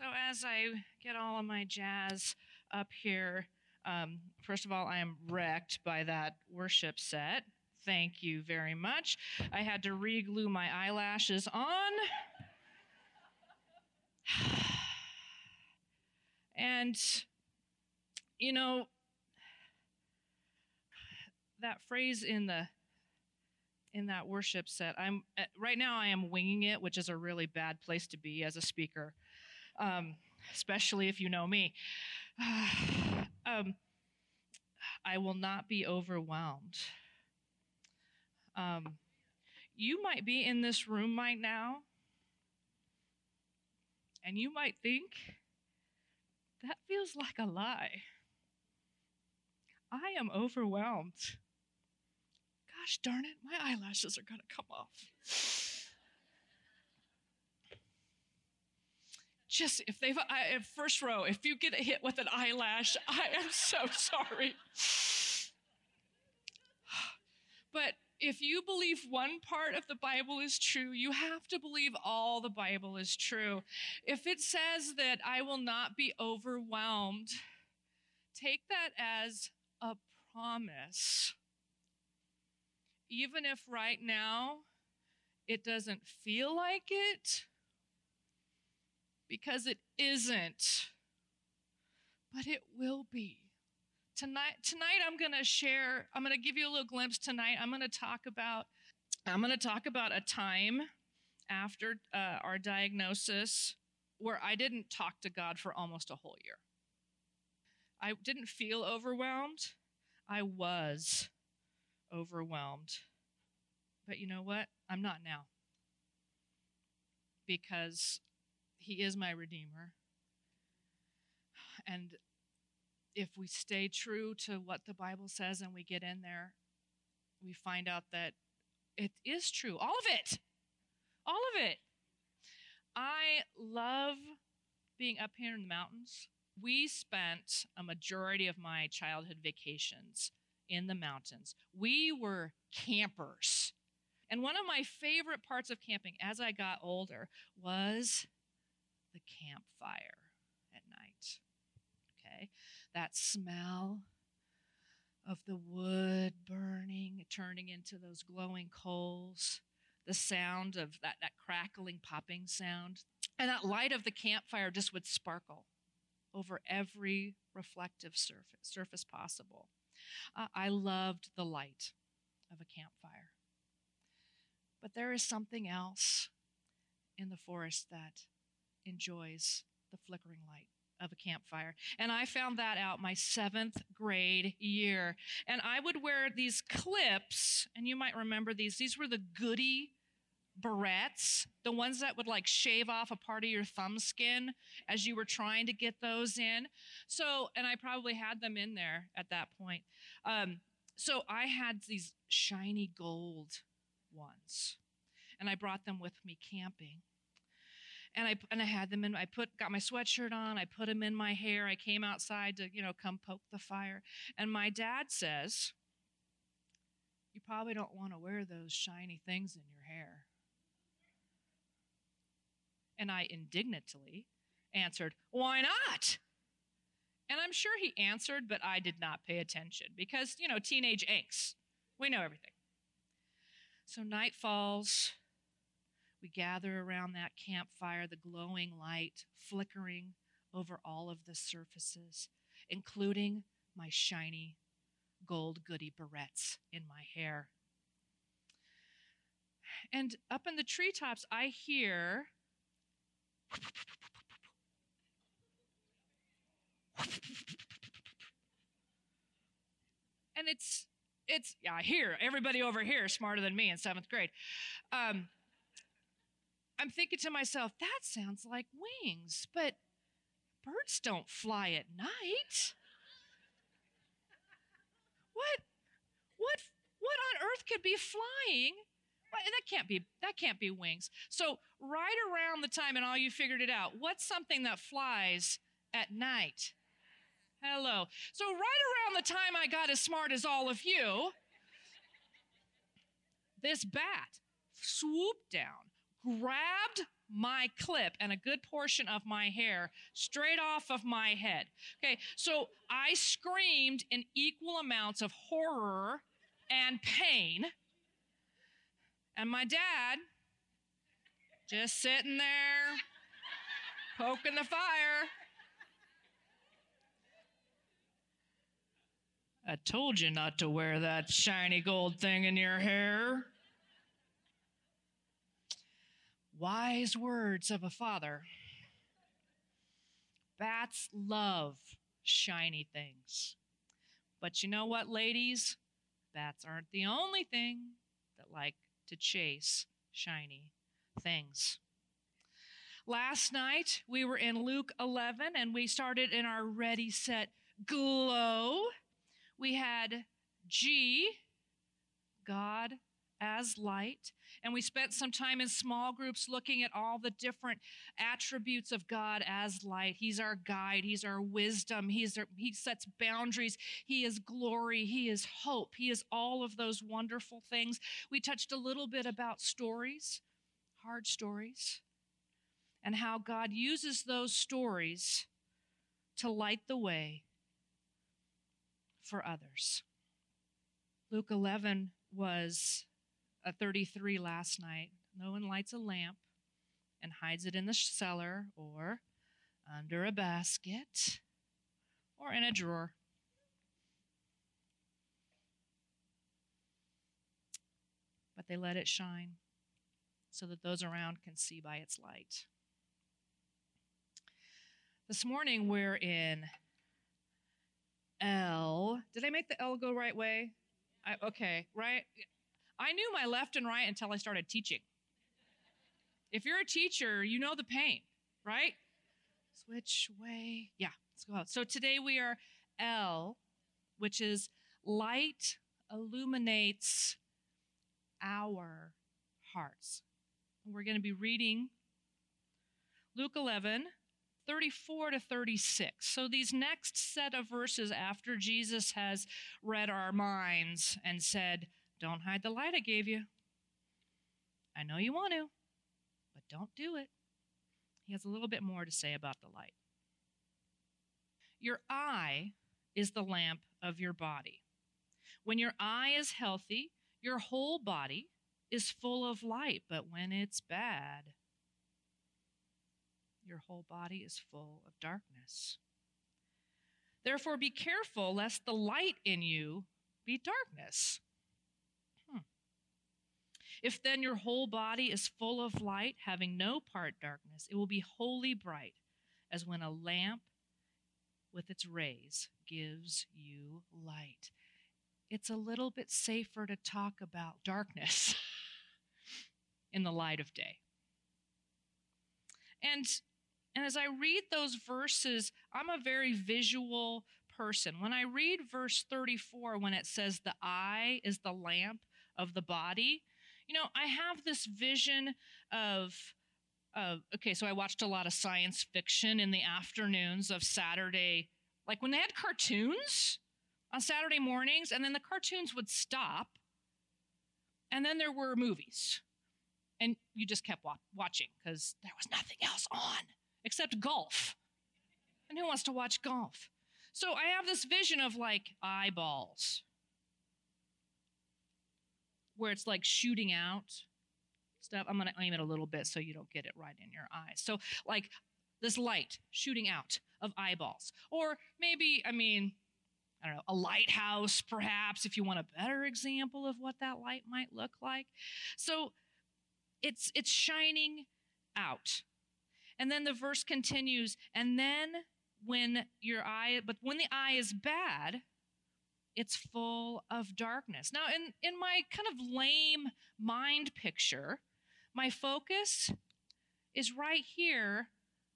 So, as I get all of my jazz up here, um, first of all, I am wrecked by that worship set. Thank you very much. I had to re glue my eyelashes on. and, you know, that phrase in the in that worship set i'm right now i am winging it which is a really bad place to be as a speaker um, especially if you know me. um, I will not be overwhelmed. Um, you might be in this room right now, and you might think, that feels like a lie. I am overwhelmed. Gosh darn it, my eyelashes are going to come off. Just if they've I, first row, if you get hit with an eyelash, I am so sorry. But if you believe one part of the Bible is true, you have to believe all the Bible is true. If it says that I will not be overwhelmed, take that as a promise. Even if right now it doesn't feel like it, because it isn't, but it will be. Tonight, tonight I'm going to share, I'm going to give you a little glimpse tonight. I'm going to talk about, I'm going to talk about a time after uh, our diagnosis where I didn't talk to God for almost a whole year. I didn't feel overwhelmed. I was overwhelmed. But you know what? I'm not now. Because he is my Redeemer. And if we stay true to what the Bible says and we get in there, we find out that it is true. All of it. All of it. I love being up here in the mountains. We spent a majority of my childhood vacations in the mountains. We were campers. And one of my favorite parts of camping as I got older was the campfire at night. Okay? That smell of the wood burning, turning into those glowing coals, the sound of that, that crackling, popping sound, and that light of the campfire just would sparkle over every reflective surface, surface possible. Uh, I loved the light of a campfire. But there is something else in the forest that enjoys the flickering light of a campfire. And I found that out my seventh grade year. And I would wear these clips, and you might remember these. These were the goody barrettes, the ones that would like shave off a part of your thumb skin as you were trying to get those in. So, and I probably had them in there at that point. Um, so I had these shiny gold ones, and I brought them with me camping and I and I had them in. I put got my sweatshirt on. I put them in my hair. I came outside to you know come poke the fire. And my dad says, "You probably don't want to wear those shiny things in your hair." And I indignantly answered, "Why not?" And I'm sure he answered, but I did not pay attention because you know teenage angst. We know everything. So night falls. We gather around that campfire, the glowing light flickering over all of the surfaces, including my shiny gold goody barrettes in my hair. And up in the treetops, I hear and it's it's yeah, I hear everybody over here smarter than me in seventh grade. Um, I'm thinking to myself, that sounds like wings, but birds don't fly at night. What? What? What on earth could be flying? That can't be that can't be wings. So right around the time, and all you figured it out. What's something that flies at night? Hello. So right around the time I got as smart as all of you, this bat swooped down grabbed my clip and a good portion of my hair straight off of my head. Okay, so I screamed in equal amounts of horror and pain. And my dad just sitting there poking the fire. I told you not to wear that shiny gold thing in your hair. Wise words of a father. Bats love shiny things. But you know what, ladies? Bats aren't the only thing that like to chase shiny things. Last night we were in Luke 11 and we started in our ready, set, glow. We had G, God as light. And we spent some time in small groups looking at all the different attributes of God as light. He's our guide, He's our wisdom, He's our, He sets boundaries, He is glory, He is hope, He is all of those wonderful things. We touched a little bit about stories, hard stories, and how God uses those stories to light the way for others. Luke 11 was a 33 last night. No one lights a lamp and hides it in the cellar or under a basket or in a drawer. But they let it shine so that those around can see by its light. This morning we're in L. Did I make the L go right way? I, okay, right? I knew my left and right until I started teaching. If you're a teacher, you know the pain, right? Switch way. Yeah, let's go out. So today we are L, which is light illuminates our hearts. We're going to be reading Luke 11, 34 to 36. So these next set of verses after Jesus has read our minds and said, don't hide the light I gave you. I know you want to, but don't do it. He has a little bit more to say about the light. Your eye is the lamp of your body. When your eye is healthy, your whole body is full of light, but when it's bad, your whole body is full of darkness. Therefore, be careful lest the light in you be darkness. If then your whole body is full of light, having no part darkness, it will be wholly bright, as when a lamp with its rays gives you light. It's a little bit safer to talk about darkness in the light of day. And and as I read those verses, I'm a very visual person. When I read verse 34 when it says the eye is the lamp of the body, you know, I have this vision of uh, okay, so I watched a lot of science fiction in the afternoons of Saturday, like when they had cartoons on Saturday mornings, and then the cartoons would stop, and then there were movies, and you just kept wa- watching because there was nothing else on except golf. And who wants to watch golf? So I have this vision of like eyeballs where it's like shooting out stuff. I'm going to aim it a little bit so you don't get it right in your eyes. So, like this light shooting out of eyeballs. Or maybe, I mean, I don't know, a lighthouse, perhaps, if you want a better example of what that light might look like. So it's it's shining out. And then the verse continues, and then when your eye, but when the eye is bad, it's full of darkness. Now, in, in my kind of lame mind picture, my focus is right here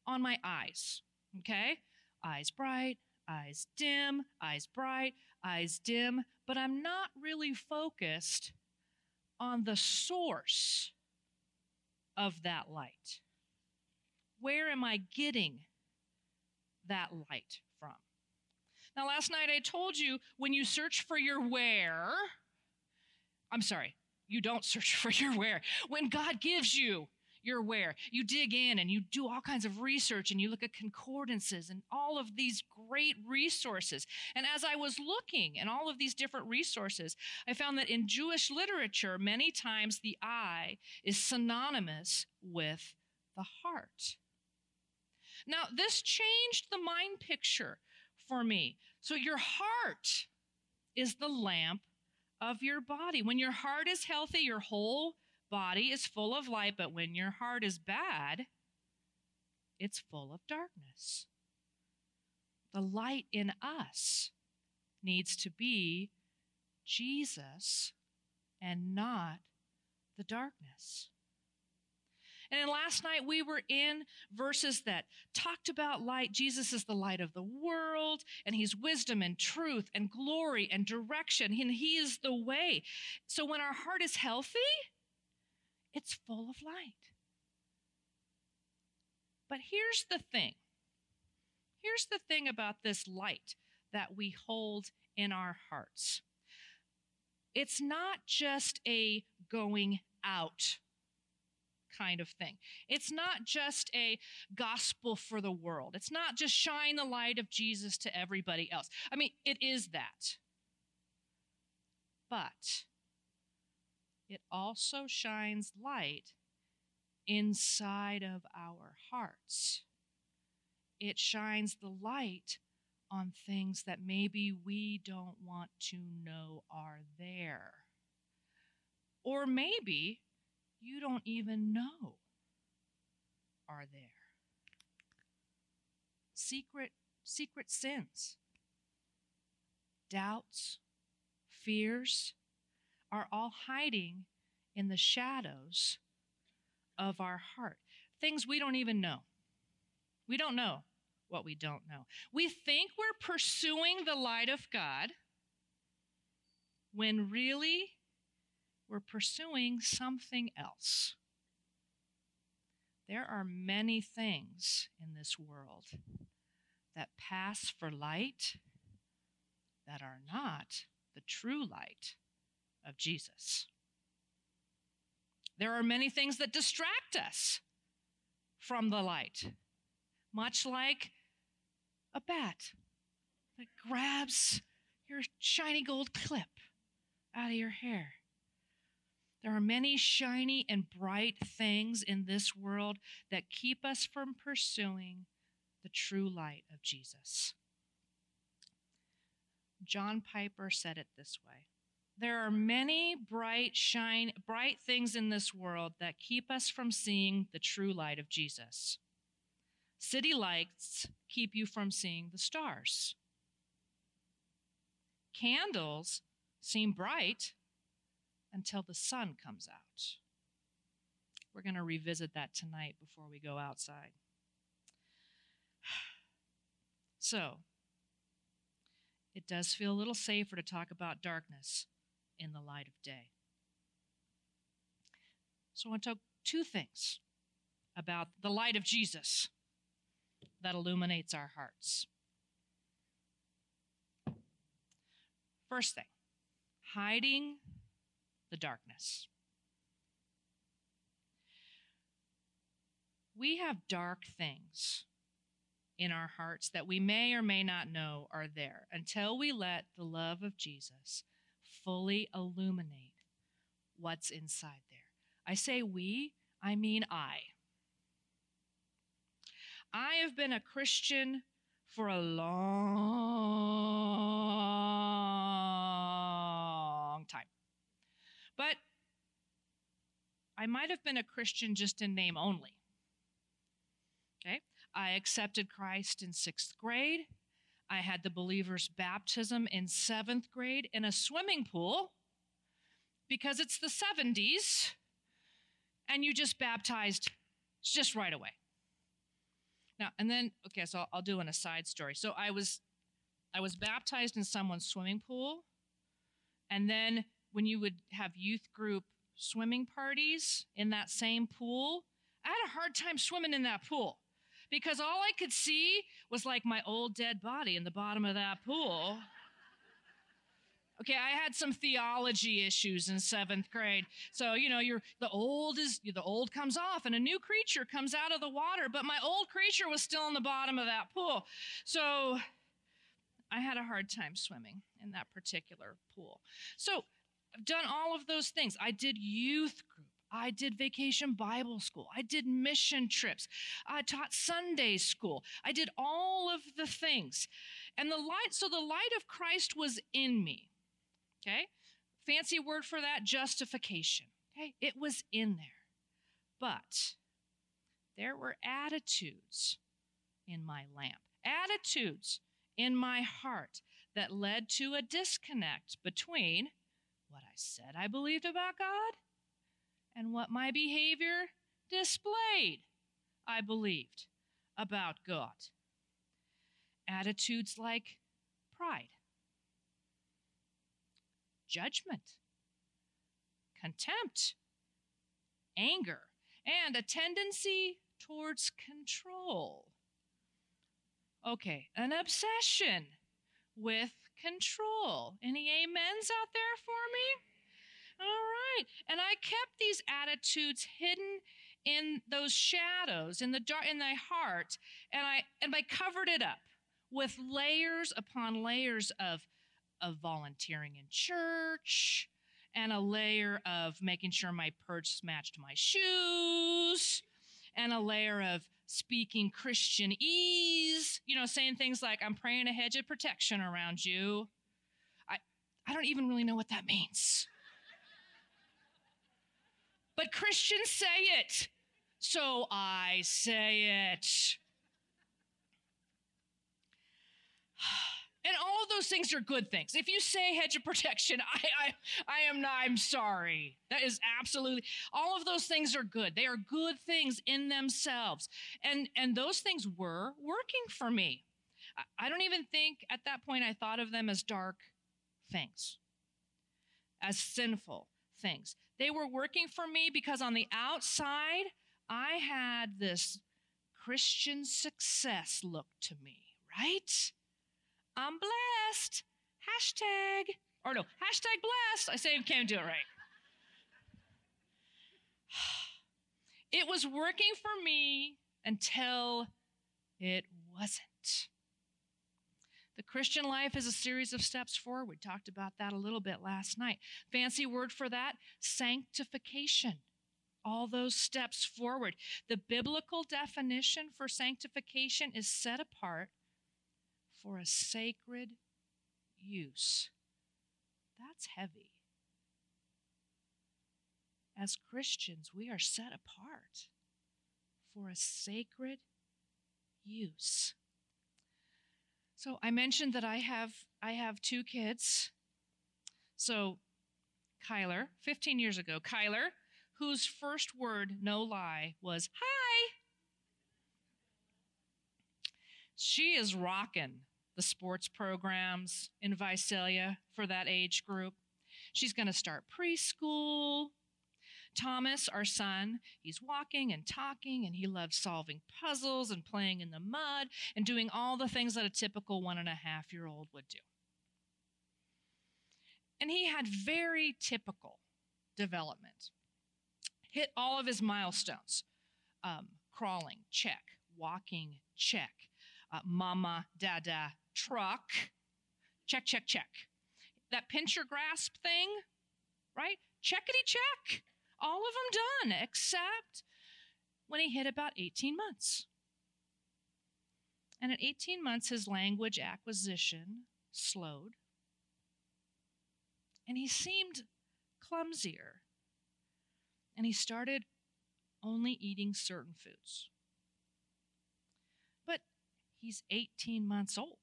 on my eyes. Okay? Eyes bright, eyes dim, eyes bright, eyes dim, but I'm not really focused on the source of that light. Where am I getting that light now, last night I told you when you search for your where, I'm sorry, you don't search for your where. When God gives you you're aware. You dig in and you do all kinds of research and you look at concordances and all of these great resources. And as I was looking at all of these different resources, I found that in Jewish literature, many times the eye is synonymous with the heart. Now, this changed the mind picture for me. So, your heart is the lamp of your body. When your heart is healthy, your whole body is full of light, but when your heart is bad, it's full of darkness. The light in us needs to be Jesus and not the darkness. And then last night we were in verses that talked about light. Jesus is the light of the world, and he's wisdom and truth and glory and direction, and he is the way. So when our heart is healthy, it's full of light. But here's the thing here's the thing about this light that we hold in our hearts it's not just a going out kind of thing. It's not just a gospel for the world. It's not just shine the light of Jesus to everybody else. I mean, it is that. But it also shines light inside of our hearts. It shines the light on things that maybe we don't want to know are there. Or maybe you don't even know are there. Secret, secret sins, doubts, fears are all hiding in the shadows of our heart. Things we don't even know. We don't know what we don't know. We think we're pursuing the light of God when really we're pursuing something else. There are many things in this world that pass for light that are not the true light of Jesus. There are many things that distract us from the light, much like a bat that grabs your shiny gold clip out of your hair. There are many shiny and bright things in this world that keep us from pursuing the true light of Jesus. John Piper said it this way There are many bright, shine, bright things in this world that keep us from seeing the true light of Jesus. City lights keep you from seeing the stars. Candles seem bright until the sun comes out. We're going to revisit that tonight before we go outside. So, it does feel a little safer to talk about darkness in the light of day. So, I want to talk two things about the light of Jesus that illuminates our hearts. First thing, hiding the darkness. We have dark things in our hearts that we may or may not know are there until we let the love of Jesus fully illuminate what's inside there. I say we, I mean I. I have been a Christian for a long time. But I might have been a Christian just in name only. Okay? I accepted Christ in sixth grade. I had the believer's baptism in seventh grade in a swimming pool because it's the 70s and you just baptized just right away. Now, and then, okay, so I'll, I'll do an aside story. So I was, I was baptized in someone's swimming pool, and then when you would have youth group swimming parties in that same pool, I had a hard time swimming in that pool because all I could see was like my old dead body in the bottom of that pool. Okay, I had some theology issues in seventh grade. So, you know, you're the old is the old comes off and a new creature comes out of the water, but my old creature was still in the bottom of that pool. So I had a hard time swimming in that particular pool. So I've done all of those things. I did youth group. I did vacation Bible school. I did mission trips. I taught Sunday school. I did all of the things. And the light, so the light of Christ was in me. Okay? Fancy word for that justification. Okay? It was in there. But there were attitudes in my lamp, attitudes in my heart that led to a disconnect between what I said I believed about God and what my behavior displayed I believed about God. Attitudes like pride, judgment, contempt, anger, and a tendency towards control. Okay, an obsession with control. Any amens out there for me? All right. And I kept these attitudes hidden in those shadows in the dark in my heart and I and I covered it up with layers upon layers of of volunteering in church and a layer of making sure my purse matched my shoes and a layer of speaking Christianese, you know, saying things like, I'm praying a hedge of protection around you. I, I don't even really know what that means. but Christians say it. So I say it. And all of those things are good things. If you say hedge of protection, I, I, I am not, I'm sorry. That is absolutely, all of those things are good. They are good things in themselves. And, and those things were working for me. I, I don't even think at that point I thought of them as dark things, as sinful things. They were working for me because on the outside, I had this Christian success look to me, right? I'm blessed. Hashtag, or no, hashtag blessed. I say I can't do it right. It was working for me until it wasn't. The Christian life is a series of steps forward. We talked about that a little bit last night. Fancy word for that sanctification. All those steps forward. The biblical definition for sanctification is set apart for a sacred use. That's heavy. As Christians, we are set apart for a sacred use. So I mentioned that I have I have two kids. So Kyler, 15 years ago, Kyler, whose first word, no lie, was hi. She is rocking the sports programs in Visalia for that age group. She's going to start preschool. Thomas, our son, he's walking and talking, and he loves solving puzzles and playing in the mud and doing all the things that a typical one and a half year old would do. And he had very typical development. Hit all of his milestones um, crawling, check, walking, check, uh, mama, dada, truck. Check, check, check. That pincher grasp thing, right? Checkity check. All of them done, except when he hit about 18 months. And at 18 months, his language acquisition slowed. And he seemed clumsier. And he started only eating certain foods he's 18 months old,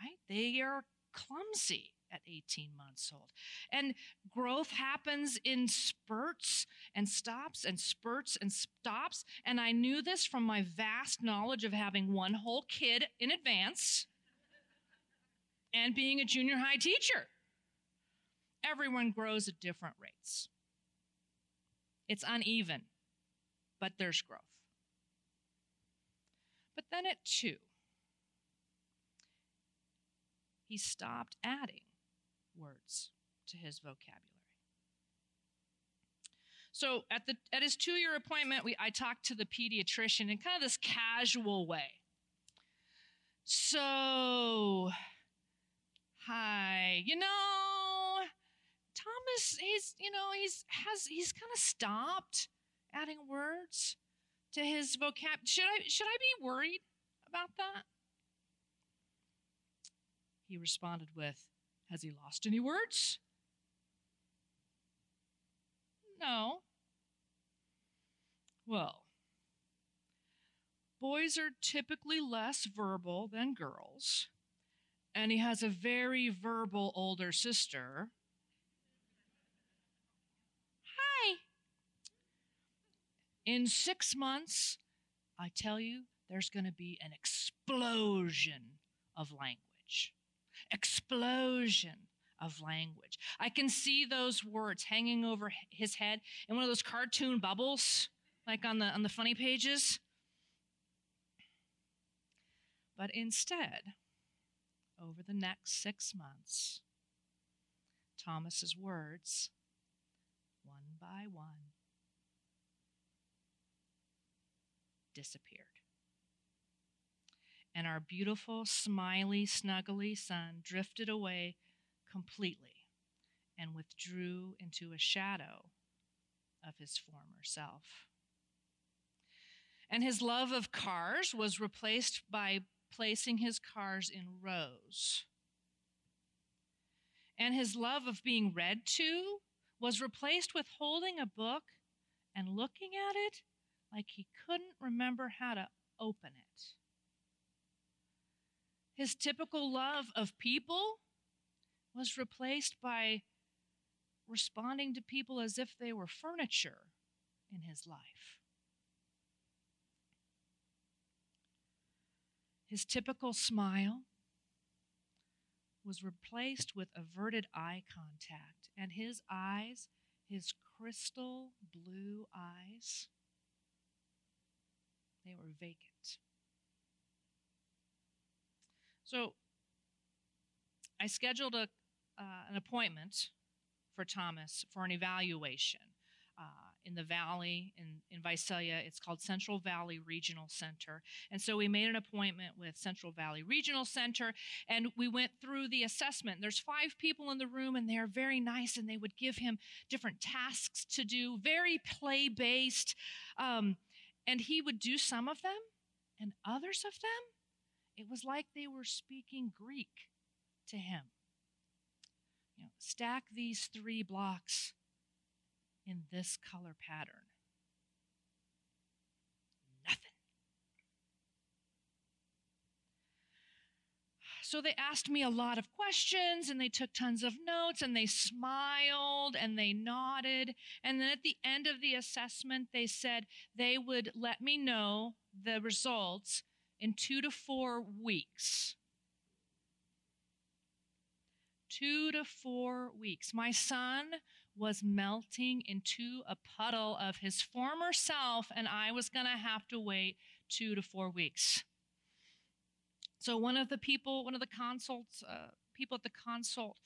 right? They are clumsy at 18 months old. And growth happens in spurts and stops and spurts and stops. And I knew this from my vast knowledge of having one whole kid in advance and being a junior high teacher. Everyone grows at different rates. It's uneven, but there's growth. But then at two, he stopped adding words to his vocabulary. So at the at his two year appointment, we I talked to the pediatrician in kind of this casual way. So, hi, you know, Thomas, he's you know he's has he's kind of stopped adding words to his vocab. Should I should I be worried about that? He responded with, Has he lost any words? No. Well, boys are typically less verbal than girls, and he has a very verbal older sister. Hi. In six months, I tell you, there's going to be an explosion of language. Explosion of language. I can see those words hanging over his head in one of those cartoon bubbles like on the on the funny pages. But instead, over the next 6 months, Thomas's words one by one disappeared. And our beautiful, smiley, snuggly son drifted away completely and withdrew into a shadow of his former self. And his love of cars was replaced by placing his cars in rows. And his love of being read to was replaced with holding a book and looking at it like he couldn't remember how to open it. His typical love of people was replaced by responding to people as if they were furniture in his life. His typical smile was replaced with averted eye contact, and his eyes, his crystal blue eyes, they were vacant. So I scheduled a, uh, an appointment for Thomas for an evaluation. Uh, in the valley in, in Visalia. It's called Central Valley Regional Center. And so we made an appointment with Central Valley Regional Center and we went through the assessment. There's five people in the room and they're very nice and they would give him different tasks to do, very play based. Um, and he would do some of them and others of them, it was like they were speaking Greek to him. You know, stack these three blocks in this color pattern? Nothing. So they asked me a lot of questions and they took tons of notes and they smiled and they nodded. And then at the end of the assessment, they said they would let me know the results in two to four weeks. Two to four weeks. My son was melting into a puddle of his former self, and I was going to have to wait two to four weeks. So one of the people, one of the consults, uh, people at the consult,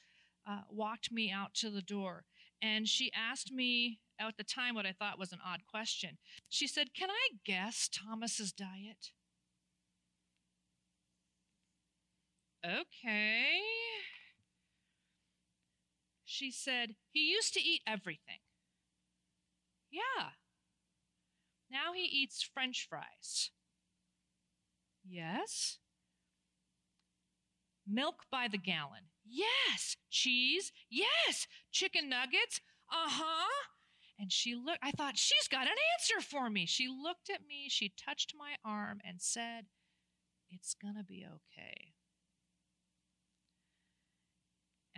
uh, walked me out to the door, and she asked me at the time what I thought was an odd question. She said, "Can I guess Thomas's diet?" Okay. She said, He used to eat everything. Yeah. Now he eats french fries. Yes. Milk by the gallon. Yes. Cheese. Yes. Chicken nuggets. Uh huh. And she looked, I thought, she's got an answer for me. She looked at me, she touched my arm, and said, It's going to be okay.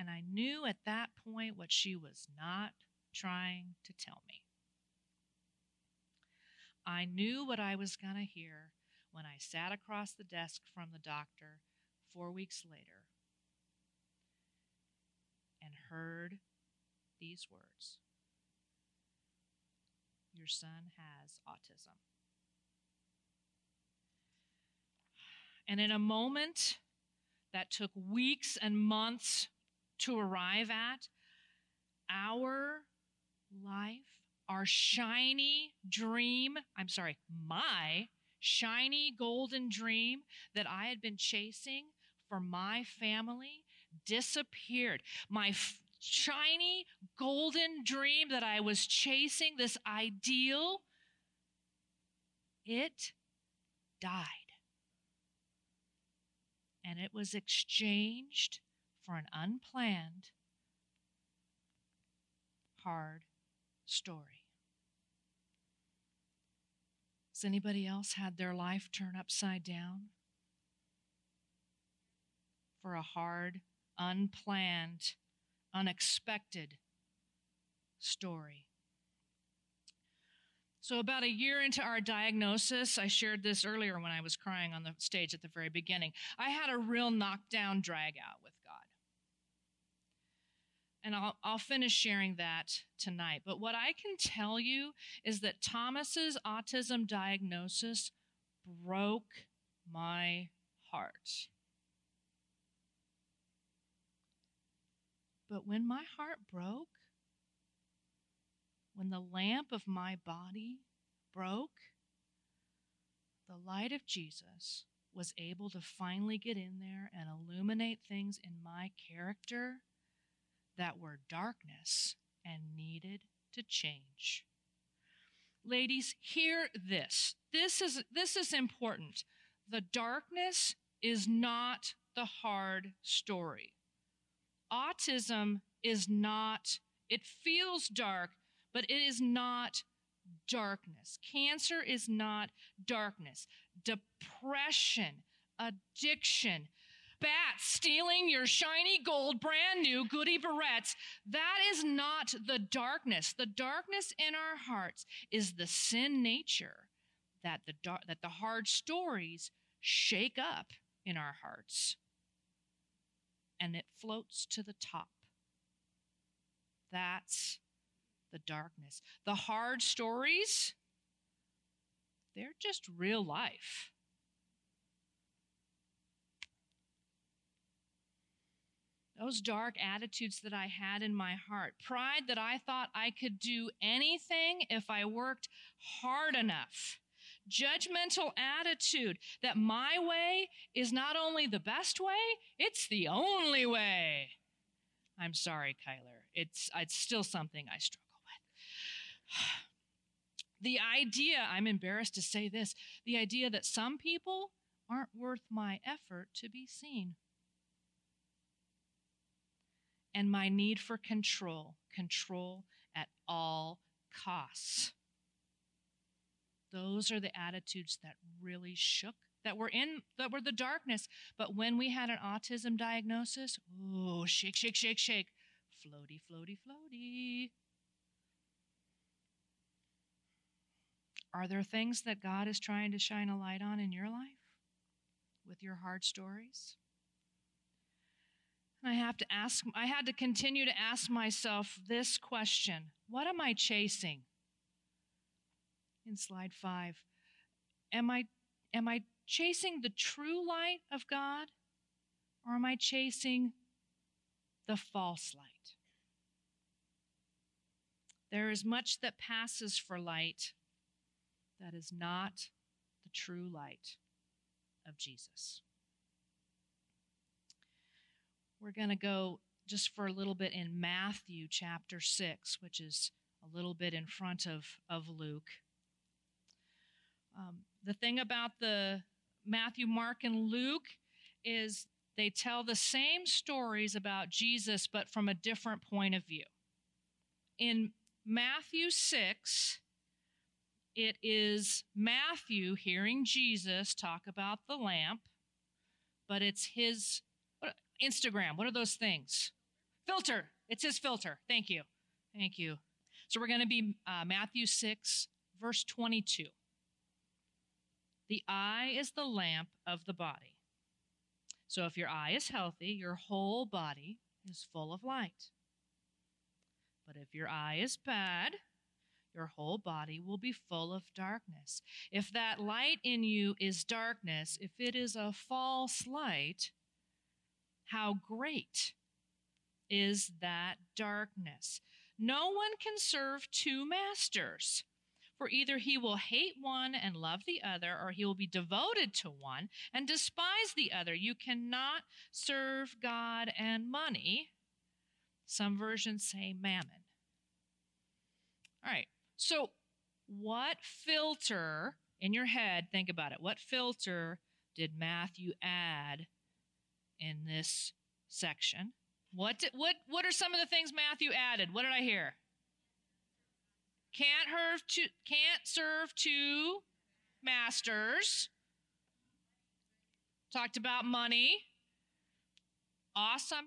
And I knew at that point what she was not trying to tell me. I knew what I was going to hear when I sat across the desk from the doctor four weeks later and heard these words Your son has autism. And in a moment that took weeks and months to arrive at, our life, our shiny dream, I'm sorry, my shiny golden dream that I had been chasing for my family disappeared. My f- shiny golden dream that I was chasing, this ideal, it died. And it was exchanged for an unplanned, hard story. Has anybody else had their life turn upside down? For a hard, unplanned, unexpected story. So, about a year into our diagnosis, I shared this earlier when I was crying on the stage at the very beginning. I had a real knockdown drag out with. And I'll, I'll finish sharing that tonight. But what I can tell you is that Thomas's autism diagnosis broke my heart. But when my heart broke, when the lamp of my body broke, the light of Jesus was able to finally get in there and illuminate things in my character that were darkness and needed to change. Ladies, hear this. This is this is important. The darkness is not the hard story. Autism is not it feels dark but it is not darkness. Cancer is not darkness. Depression, addiction, bats stealing your shiny gold, brand new goody barrettes, that is not the darkness. The darkness in our hearts is the sin nature that the, that the hard stories shake up in our hearts. And it floats to the top. That's the darkness. The hard stories, they're just real life. Those dark attitudes that I had in my heart, pride that I thought I could do anything if I worked hard enough, judgmental attitude that my way is not only the best way, it's the only way. I'm sorry, Kyler. It's, it's still something I struggle with. the idea, I'm embarrassed to say this, the idea that some people aren't worth my effort to be seen. And my need for control, control at all costs. Those are the attitudes that really shook, that were in, that were the darkness. But when we had an autism diagnosis, oh, shake, shake, shake, shake, floaty, floaty, floaty. Are there things that God is trying to shine a light on in your life with your hard stories? I have to ask, I had to continue to ask myself this question What am I chasing? In slide five, am I, am I chasing the true light of God or am I chasing the false light? There is much that passes for light that is not the true light of Jesus. We're going to go just for a little bit in Matthew chapter 6, which is a little bit in front of, of Luke. Um, the thing about the Matthew, Mark, and Luke is they tell the same stories about Jesus, but from a different point of view. In Matthew 6, it is Matthew hearing Jesus talk about the lamp, but it's his Instagram. What are those things? Filter. It's his filter. Thank you. Thank you. So we're going to be uh, Matthew 6, verse 22. The eye is the lamp of the body. So if your eye is healthy, your whole body is full of light. But if your eye is bad, your whole body will be full of darkness. If that light in you is darkness, if it is a false light, how great is that darkness. No one can serve two masters. For either he will hate one and love the other, or he will be devoted to one and despise the other. You cannot serve God and money. Some versions say mammon. All right, so what filter in your head, think about it, what filter did Matthew add in this section? What, did, what, what are some of the things Matthew added? What did I hear? Can't, can't serve two masters. Talked about money. Awesome.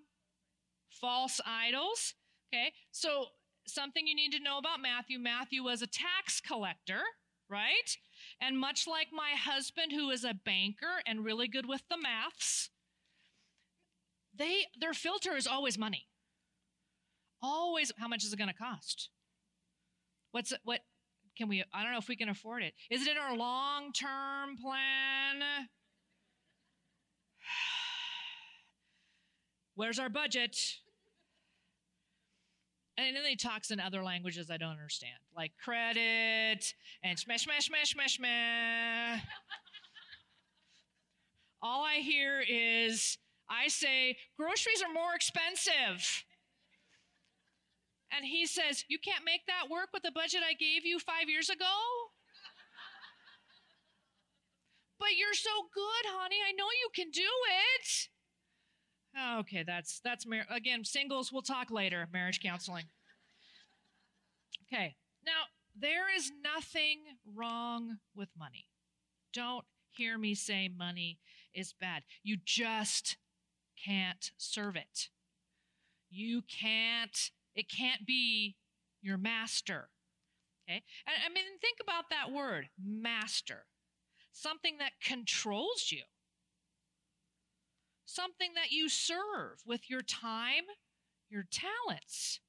False idols. Okay, so something you need to know about Matthew Matthew was a tax collector, right? And much like my husband, who is a banker and really good with the maths, they their filter is always money. Always, how much is it going to cost? What's what can we? I don't know if we can afford it. Is it in our long term plan? Where's our budget? And then he talks in other languages I don't understand, like credit and smash, smash, smash, smash, smash. All I hear is I say, groceries are more expensive. And he says, You can't make that work with the budget I gave you five years ago? but you're so good, honey. I know you can do it. Okay, that's that's mar- again singles. We'll talk later. Marriage counseling. Okay, now there is nothing wrong with money. Don't hear me say money is bad. You just can't serve it. You can't, it can't be your master. Okay? And I mean, think about that word, master. Something that controls you. Something that you serve with your time, your talents.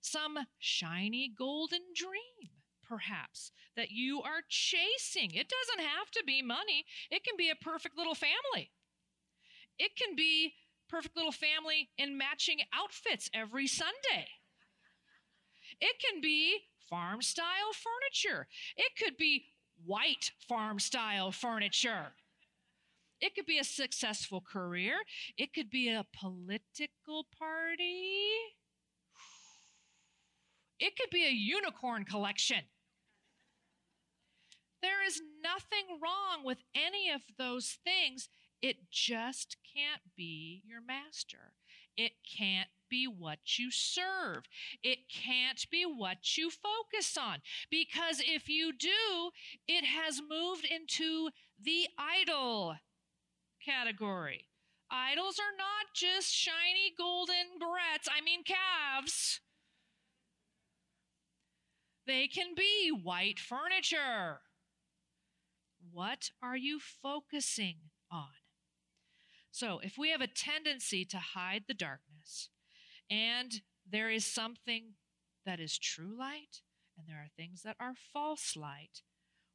Some shiny golden dream, perhaps, that you are chasing. It doesn't have to be money, it can be a perfect little family. It can be perfect little family in matching outfits every Sunday. It can be farm style furniture. It could be white farm style furniture. It could be a successful career. It could be a political party. It could be a unicorn collection. There is nothing wrong with any of those things it just can't be your master. It can't be what you serve. It can't be what you focus on. Because if you do, it has moved into the idol category. Idols are not just shiny golden barrettes, I mean calves. They can be white furniture. What are you focusing on? So, if we have a tendency to hide the darkness, and there is something that is true light, and there are things that are false light,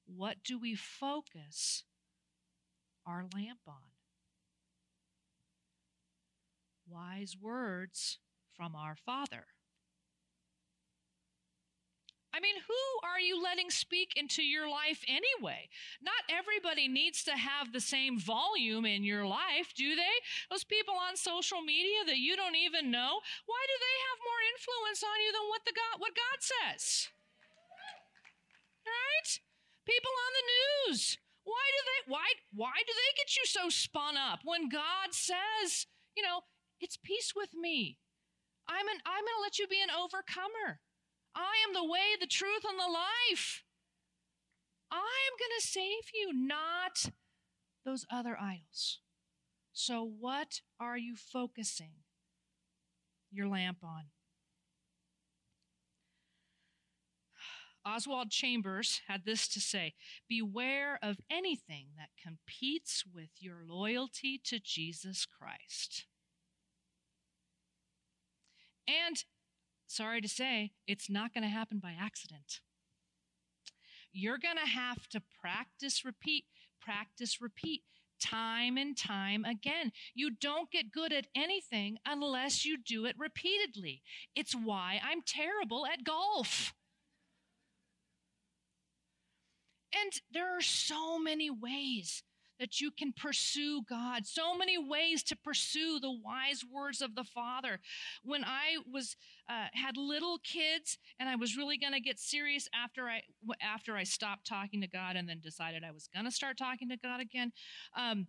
what do we focus our lamp on? Wise words from our Father. I mean, who are you letting speak into your life anyway? Not everybody needs to have the same volume in your life, do they? Those people on social media that you don't even know, why do they have more influence on you than what the God what God says? Right? People on the news. Why do they why why do they get you so spun up when God says, you know, it's peace with me. I'm an I'm going to let you be an overcomer. I am the way, the truth, and the life. I am going to save you, not those other idols. So, what are you focusing your lamp on? Oswald Chambers had this to say Beware of anything that competes with your loyalty to Jesus Christ. And sorry to say, it's not going to happen by accident. You're going to have to practice, repeat, practice, repeat, time and time again. You don't get good at anything unless you do it repeatedly. It's why I'm terrible at golf. And there are so many ways that you can pursue God. So many ways to pursue the wise words of the Father. When I was uh, had little kids and I was really going to get serious after I after I stopped talking to God and then decided I was going to start talking to God again. Um,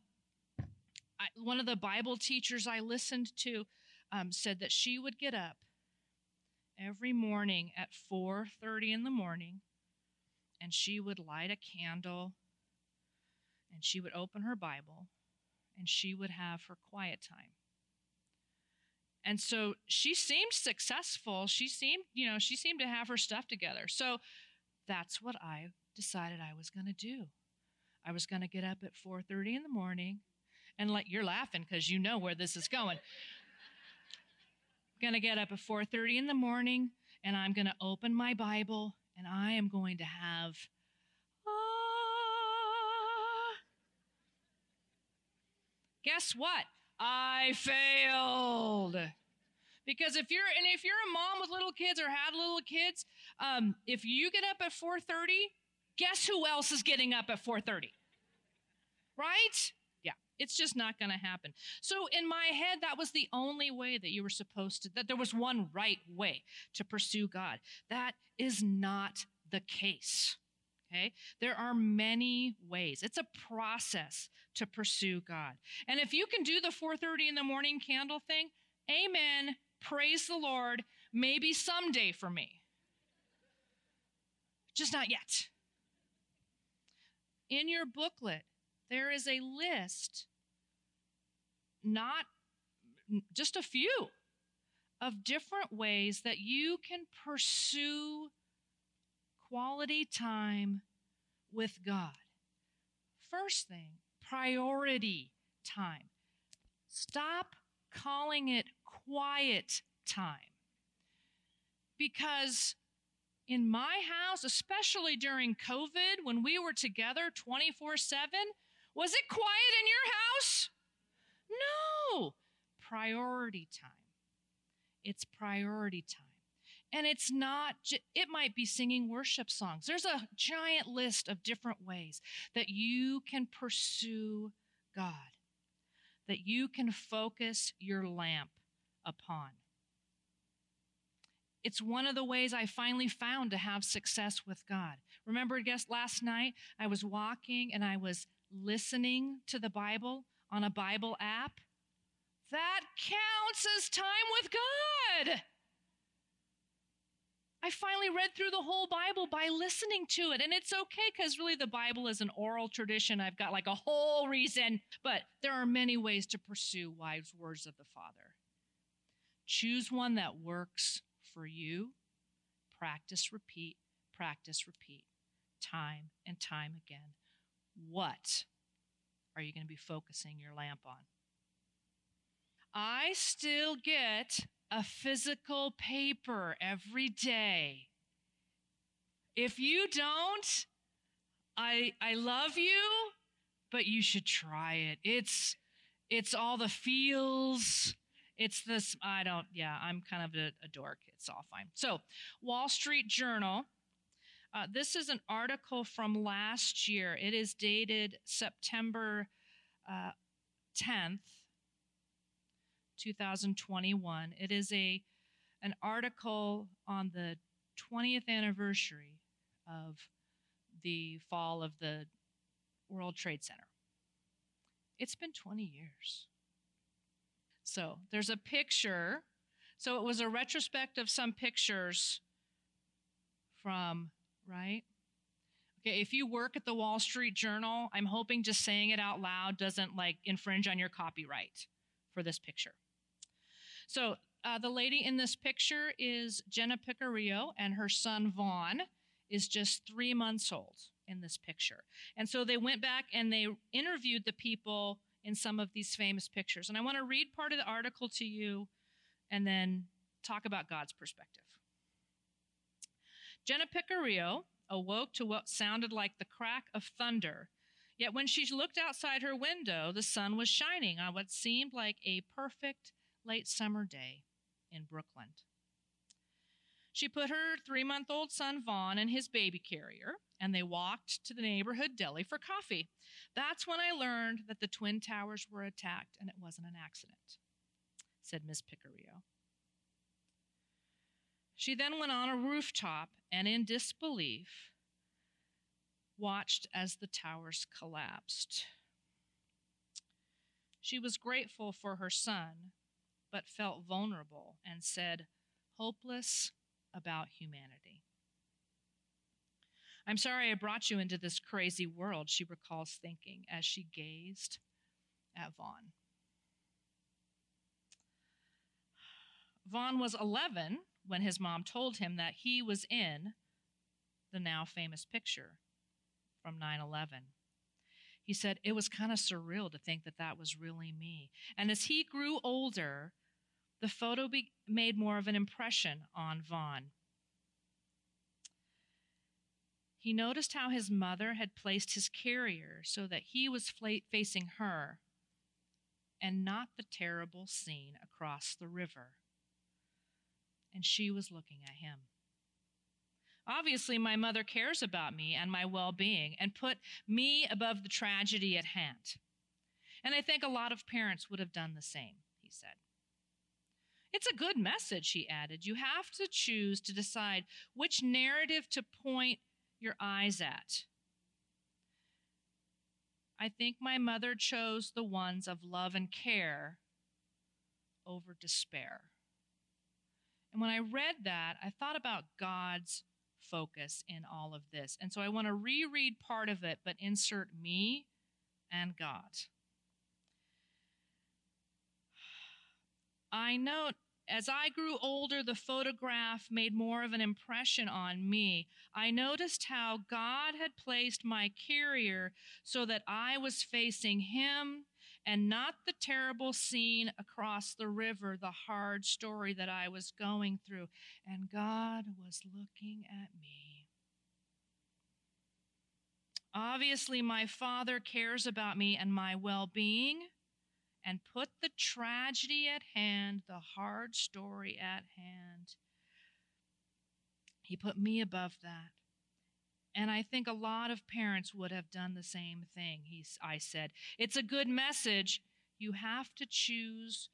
I, one of the Bible teachers I listened to um, said that she would get up every morning at 4:30 in the morning and she would light a candle and she would open her Bible and she would have her quiet time. And so she seemed successful. She seemed, you know, she seemed to have her stuff together. So that's what I decided I was going to do. I was going to get up at 4:30 in the morning and like you're laughing cuz you know where this is going. I'm going to get up at 4:30 in the morning and I'm going to open my Bible and I am going to have guess what? I failed. Because if you're and if you're a mom with little kids or had little kids, um, if you get up at 4:30, guess who else is getting up at 4:30? Right? Yeah, it's just not going to happen. So in my head, that was the only way that you were supposed to. That there was one right way to pursue God. That is not the case. Okay? There are many ways. It's a process to pursue God. And if you can do the 4:30 in the morning candle thing, amen. Praise the Lord. Maybe someday for me. Just not yet. In your booklet, there is a list, not just a few, of different ways that you can pursue quality time with God. First thing, priority time. Stop calling it quiet time. Because in my house, especially during COVID, when we were together 24 7, was it quiet in your house? No. Priority time. It's priority time. And it's not, it might be singing worship songs. There's a giant list of different ways that you can pursue God, that you can focus your lamp upon. It's one of the ways I finally found to have success with God. Remember, I guess last night I was walking and I was listening to the Bible on a Bible app. That counts as time with God. I finally read through the whole Bible by listening to it. And it's okay because really the Bible is an oral tradition. I've got like a whole reason, but there are many ways to pursue wise words of the Father. Choose one that works for you. Practice, repeat, practice, repeat, time and time again. What are you going to be focusing your lamp on? I still get a physical paper every day. If you don't, I I love you, but you should try it. It's it's all the feels. It's this I don't yeah, I'm kind of a, a dork. It's all fine. So, Wall Street Journal uh, this is an article from last year. It is dated September uh, 10th, 2021. It is a an article on the 20th anniversary of the fall of the World Trade Center. It's been 20 years. So there's a picture. So it was a retrospect of some pictures from, right? Okay, if you work at the Wall Street Journal, I'm hoping just saying it out loud doesn't like infringe on your copyright for this picture. So uh, the lady in this picture is Jenna Picarillo, and her son Vaughn is just three months old in this picture. And so they went back and they interviewed the people in some of these famous pictures. And I want to read part of the article to you and then talk about God's perspective. Jenna Picarillo awoke to what sounded like the crack of thunder Yet when she looked outside her window, the sun was shining on what seemed like a perfect late summer day in Brooklyn. She put her three month old son Vaughn in his baby carrier, and they walked to the neighborhood deli for coffee. That's when I learned that the Twin Towers were attacked and it wasn't an accident, said Miss Picarillo. She then went on a rooftop and, in disbelief, watched as the towers collapsed. She was grateful for her son, but felt vulnerable and said, hopeless about humanity. I'm sorry I brought you into this crazy world, she recalls thinking as she gazed at Vaughn. Vaughn was 11 when his mom told him that he was in the now famous picture from 9 11. He said it was kind of surreal to think that that was really me. And as he grew older, the photo be- made more of an impression on Vaughn. He noticed how his mother had placed his carrier so that he was fla- facing her and not the terrible scene across the river. And she was looking at him. Obviously, my mother cares about me and my well being and put me above the tragedy at hand. And I think a lot of parents would have done the same, he said. It's a good message, he added. You have to choose to decide which narrative to point your eyes at. I think my mother chose the ones of love and care over despair. And when I read that, I thought about God's focus in all of this. And so I want to reread part of it, but insert me and God. I note as I grew older, the photograph made more of an impression on me. I noticed how God had placed my carrier so that I was facing Him and not the terrible scene across the river, the hard story that I was going through. And God was looking at me. Obviously, my Father cares about me and my well being and put the tragedy at hand, the hard story at hand. He put me above that. And I think a lot of parents would have done the same thing. He's, I said, it's a good message. You have to choose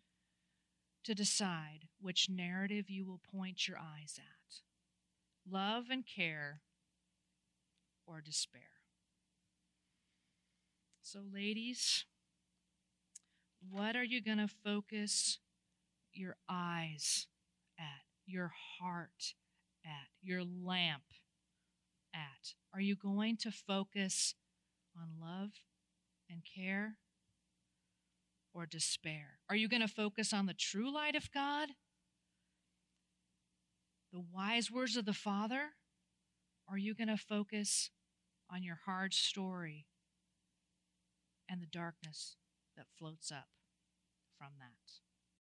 to decide which narrative you will point your eyes at love and care or despair. So, ladies, what are you going to focus your eyes at, your heart at, your lamp at? Are you going to focus on love and care or despair? Are you going to focus on the true light of God? The wise words of the Father? Are you going to focus on your hard story and the darkness that floats up from that.